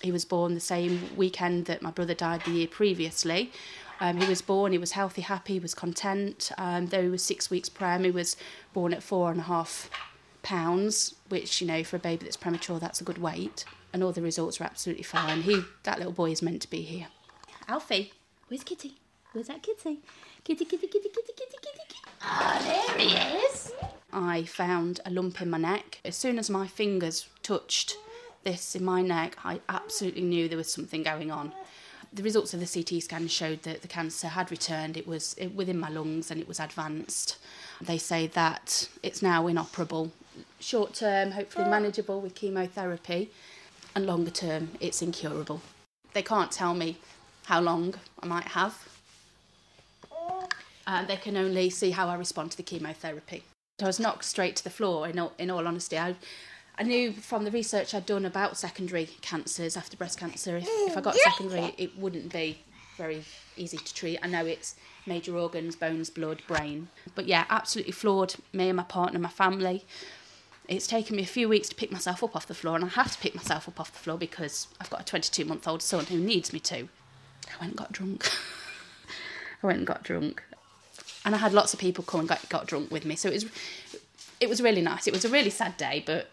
He was born the same weekend that my brother died the year previously. Um, he was born, he was healthy, happy, he was content. Um, though he was six weeks prem, he was born at four and a half pounds, which, you know, for a baby that's premature, that's a good weight. And all the results were absolutely fine. He, that little boy is meant to be here. Alfie, where's Kitty? Where's that kitty? Kitty, kitty, kitty, kitty, kitty, kitty, kitty. Ah, there he is. I found a lump in my neck. As soon as my fingers touched this in my neck, I absolutely knew there was something going on. The results of the CT scan showed that the cancer had returned. It was within my lungs and it was advanced. They say that it's now inoperable. Short term, hopefully manageable with chemotherapy, and longer term, it's incurable. They can't tell me how long I might have. Uh, they can only see how I respond to the chemotherapy. I was knocked straight to the floor, in all, in all honesty. I, I knew from the research I'd done about secondary cancers after breast cancer, if, if I got secondary, it wouldn't be very easy to treat. I know it's major organs, bones, blood, brain. But yeah, absolutely floored me and my partner, my family. It's taken me a few weeks to pick myself up off the floor, and I have to pick myself up off the floor because I've got a 22 month old son who needs me to. I went and got drunk. I went and got drunk. And I had lots of people come and got, got drunk with me. So it was, it was really nice. It was a really sad day, but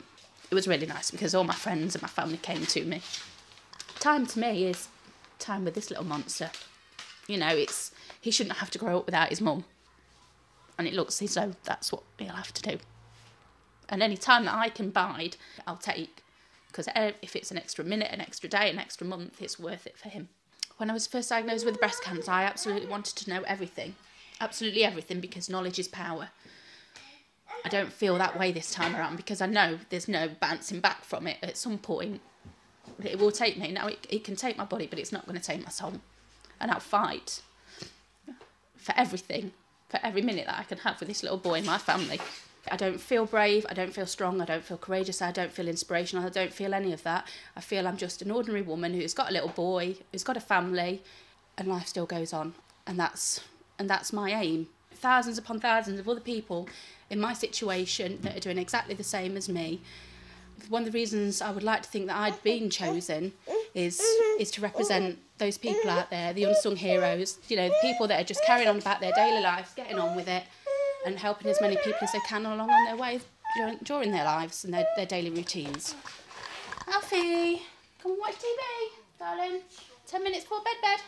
it was really nice because all my friends and my family came to me. Time to me is time with this little monster. You know, it's he shouldn't have to grow up without his mum. And it looks as though that's what he'll have to do. And any time that I can bide, I'll take. Because if it's an extra minute, an extra day, an extra month, it's worth it for him. When I was first diagnosed with breast cancer, I absolutely wanted to know everything. Absolutely everything because knowledge is power. I don't feel that way this time around because I know there's no bouncing back from it at some point. It will take me. Now, it, it can take my body, but it's not going to take my soul. And I'll fight for everything, for every minute that I can have with this little boy in my family. I don't feel brave, I don't feel strong, I don't feel courageous, I don't feel inspirational, I don't feel any of that. I feel I'm just an ordinary woman who's got a little boy, who's got a family, and life still goes on. And that's and that's my aim. Thousands upon thousands of other people in my situation that are doing exactly the same as me. One of the reasons I would like to think that I'd been chosen is is to represent those people out there, the unsung heroes, you know, the people that are just carrying on about their daily lives, getting on with it, and helping as many people as they can along on their way during, during their lives and their, their daily routines. Alfie, come and watch TV, darling. Ten minutes before bed, bed.